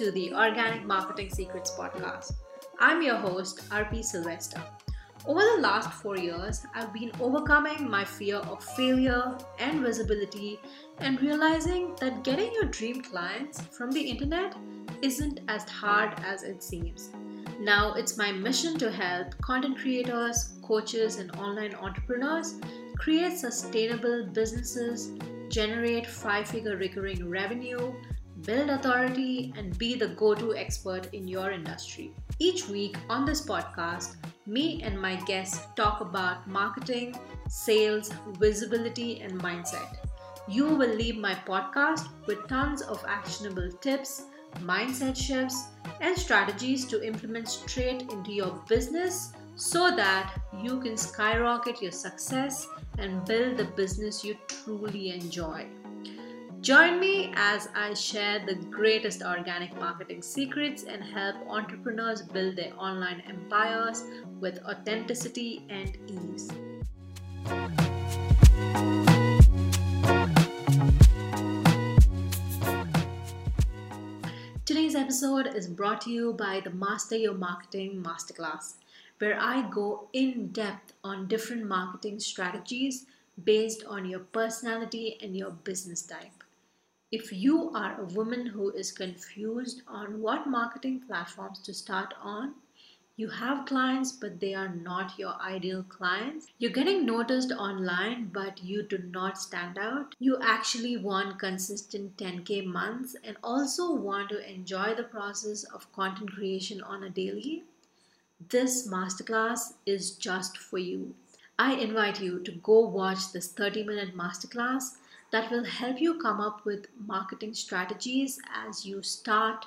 to the Organic Marketing Secrets podcast. I'm your host, RP Sylvester. Over the last four years, I've been overcoming my fear of failure and visibility and realizing that getting your dream clients from the internet isn't as hard as it seems. Now, it's my mission to help content creators, coaches, and online entrepreneurs create sustainable businesses, generate five figure recurring revenue, build authority, and be the go to expert in your industry. Each week on this podcast, me and my guests talk about marketing, sales, visibility, and mindset. You will leave my podcast with tons of actionable tips, mindset shifts, and strategies to implement straight into your business so that you can skyrocket your success and build the business you truly enjoy. Join me as I share the greatest organic marketing secrets and help entrepreneurs build their online empires with authenticity and ease. Today's episode is brought to you by the Master Your Marketing Masterclass, where I go in depth on different marketing strategies based on your personality and your business type. If you are a woman who is confused on what marketing platforms to start on, you have clients but they are not your ideal clients. You're getting noticed online but you do not stand out. You actually want consistent 10k months and also want to enjoy the process of content creation on a daily. This masterclass is just for you. I invite you to go watch this 30 minute masterclass that will help you come up with marketing strategies as you start,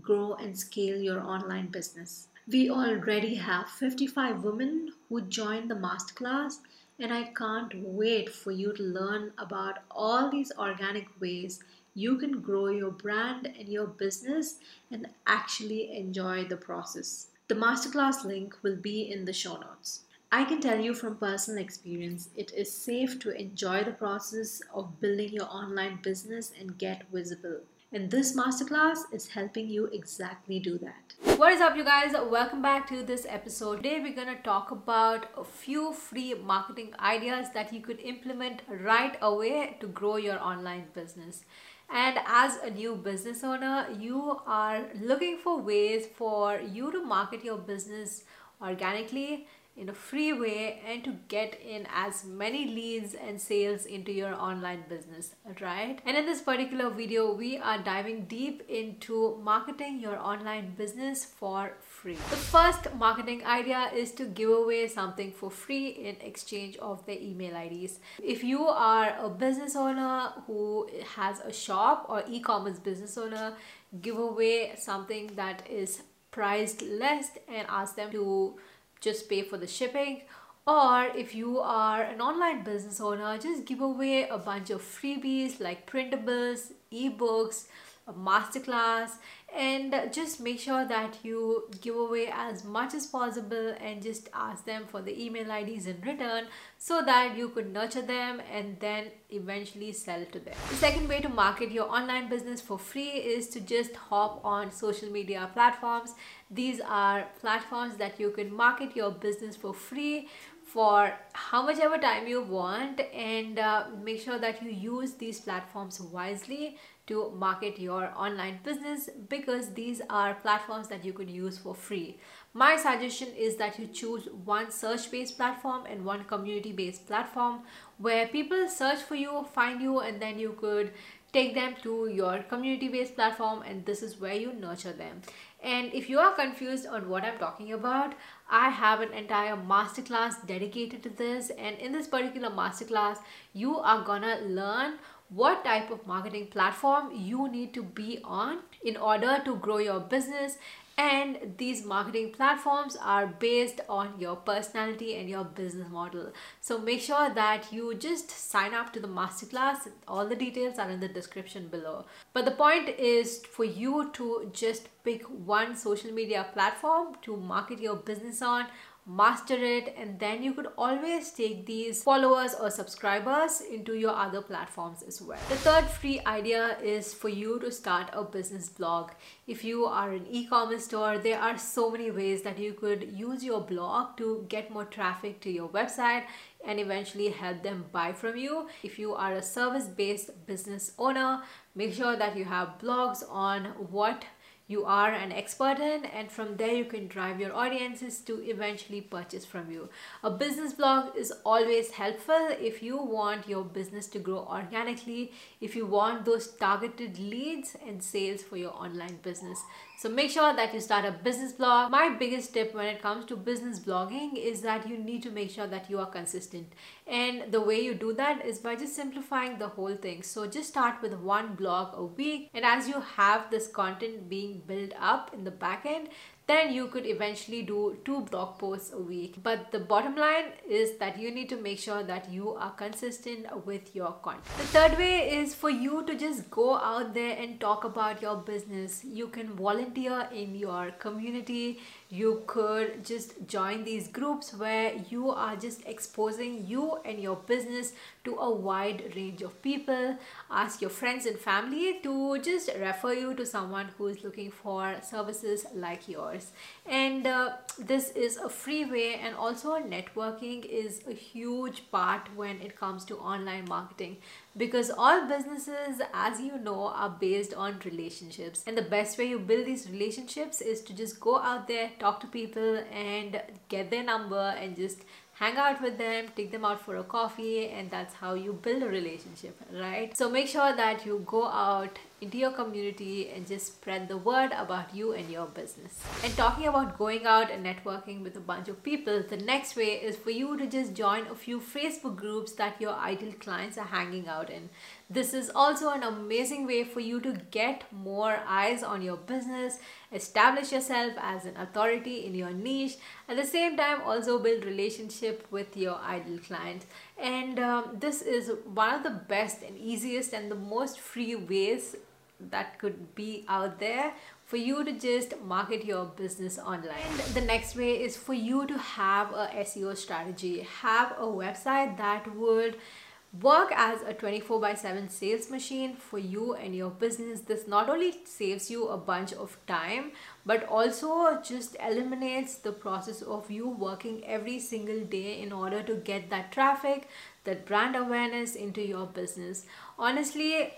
grow, and scale your online business. We already have 55 women who joined the masterclass, and I can't wait for you to learn about all these organic ways you can grow your brand and your business and actually enjoy the process. The masterclass link will be in the show notes. I can tell you from personal experience, it is safe to enjoy the process of building your online business and get visible. And this masterclass is helping you exactly do that. What is up, you guys? Welcome back to this episode. Today, we're to talk about a few free marketing ideas that you could implement right away to grow your online business. And as a new business owner, you are looking for ways for you to market your business organically in a free way and to get in as many leads and sales into your online business right? And in this particular video we are diving deep into marketing your online business for free. The first marketing idea is to give away something for free in exchange of the email IDs if you are a business owner who has a shop or e-commerce business owner give away something that is priced less and ask them to just pay for the shipping or if you are an online business owner just give away a bunch of freebies like printables ebooks a masterclass and just make sure that you give away as much as possible and just ask them for the email IDs in return so that you could nurture them and then eventually sell to them. The second way to market your online business for free is to just hop on social media platforms. These are platforms that you can market your business for free for how much ever time you want and uh, make sure that you use these platforms wisely to market your online business because these are platforms that you could use for free. My suggestion is that you choose one search based platform and one community based platform where people search for you, find you, and then you could take them to your community based platform and this is where you nurture them. And if you are confused on what I'm talking about, I have an entire masterclass dedicated to this. And in this particular masterclass, you are gonna learn what type of marketing platform you need to be on in order to grow your business. And these marketing platforms are based on your personality and your business model. So make sure that you just sign up to the masterclass. All the details are in the description below. But the point is for you to just pick one social media platform to market your business on master it, and then you could always take these followers or subscribers into your other platforms as well. The third free idea is for you to start a business blog. If you are an e-commerce store, there are so many ways that you could use your blog to get more traffic to your website and eventually help them buy from you. If you are a service based business owner, make sure that you have blogs on what you are an expert in and from there you can drive your audiences to eventually purchase from you. A business blog is always helpful if you want your business to grow organically, if you want those targeted leads and sales for your online business. So make sure that you start a business blog. My biggest tip when it comes to business blogging is that you need to make sure that you are consistent. And the way you do that is by just simplifying the whole thing. So just start with one blog a week. And as you have this content being built up in the back end, then you could eventually do two blog posts a week. But the bottom line is that you need to make sure that you are consistent with your content. The third way is for you to just go out there and talk about your business. You can volunteer in your community you could just join these groups where you are just exposing you and your business to a wide range of people. Ask your friends and family to just refer you to someone who is looking for services like yours. And uh, this is a free way and also networking is a huge part when it comes to online marketing because all businesses as you know are based on relationships and the best way you build these relationships is to just go out there talk to people and get their number and just hang out with them, take them out for a coffee, and that's how you build a relationship, right? So make sure that you go out into your community and just spread the word about you and your business. And talking about going out and networking with a bunch of people, the next way is for you to just join a few Facebook groups that your ideal clients are hanging out in. This is also an amazing way for you to get more eyes on your business, establish yourself as an authority in your niche, at the same time also build relationship with your ideal clients. And um, this is one of the best and easiest and the most free ways that could be out there for you to just market your business online. And the next way is for you to have a SEO strategy, have a website that would work as a 24 by 7 sales machine for you and your business. This not only saves you a bunch of time but also just eliminates the process of you working every single day in order to get that traffic that brand awareness into your business. Honestly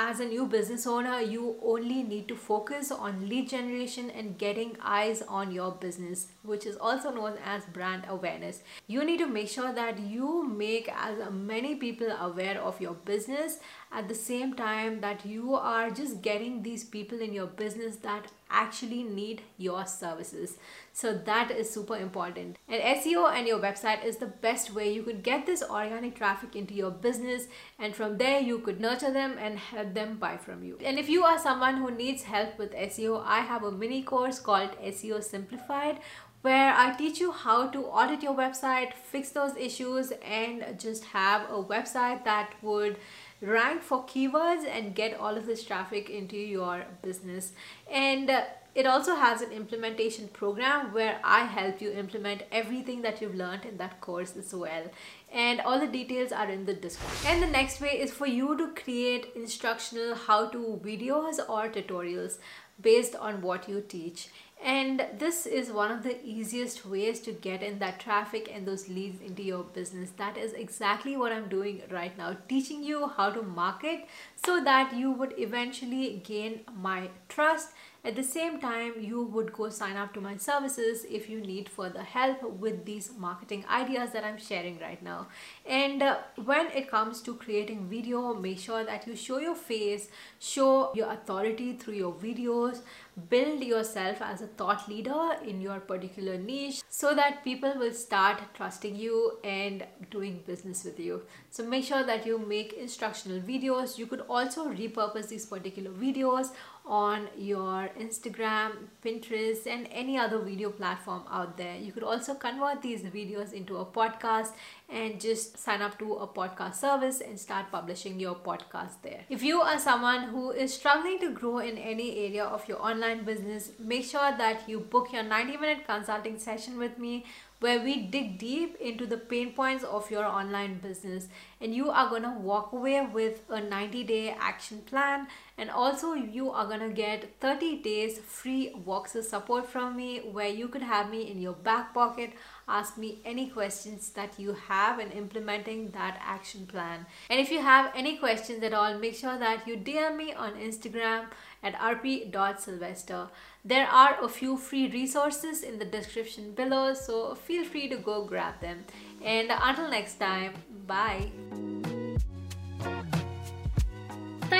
as a new business owner, you only need to focus on lead generation and getting eyes on your business, which is also known as brand awareness. You need to make sure that you make as many people aware of your business at the same time that you are just getting these people in your business that actually need your services. So that is super important. And SEO and your website is the best way you could get this organic traffic into your business and from there you could nurture them and help them buy from you. And if you are someone who needs help with SEO, I have a mini course called SEO Simplified where I teach you how to audit your website, fix those issues and just have a website that would rank for keywords and get all of this traffic into your business and uh, it also has an implementation program where I help you implement everything that you've learned in that course as well. And all the details are in the description. And the next way is for you to create instructional how-to videos or tutorials based on what you teach and this is one of the easiest ways to get in that traffic and those leads into your business. That is exactly what i'm doing right now teaching you how to market so that you would eventually gain my trust. At the same time, you would go sign up to my services if you need further help with these marketing ideas that I'm sharing right now. And uh, when it comes to creating video, make sure that you show your face, show your authority through your videos, build yourself as a thought leader in your particular niche so that people will start trusting you and doing business with you. So make sure that you make instructional videos. You could also repurpose these particular videos on your Instagram, Pinterest, and any other video platform out there. You could also convert these videos into a podcast and just sign up to a podcast service and start publishing your podcast there. If you are someone who is struggling to grow in any area of your online business, make sure that you book your 90 minute consulting session with me where we dig deep into the pain points of your online business. And you are going to walk away with a 90 day action plan. And also you are going to get 30 days free Voxer support from me where you could have me in your back pocket ask me any questions that you have in implementing that action plan. And if you have any questions at all make sure that you DM me on Instagram at rp.sylvester there are a few free resources in the description below so feel free to go grab them. And until next time bye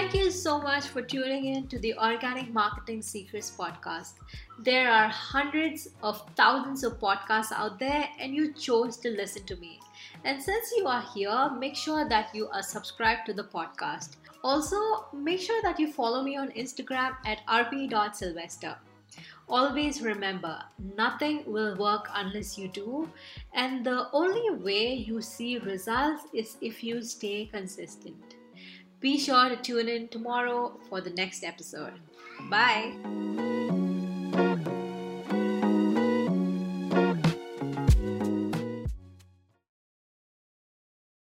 Thank you so much for tuning in to the Organic Marketing Secrets podcast. There are hundreds of thousands of podcasts out there, and you chose to listen to me. And since you are here, make sure that you are subscribed to the podcast. Also, make sure that you follow me on Instagram at rp.sylvester. Always remember, nothing will work unless you do, and the only way you see results is if you stay consistent. Be sure to tune in tomorrow for the next episode. Bye.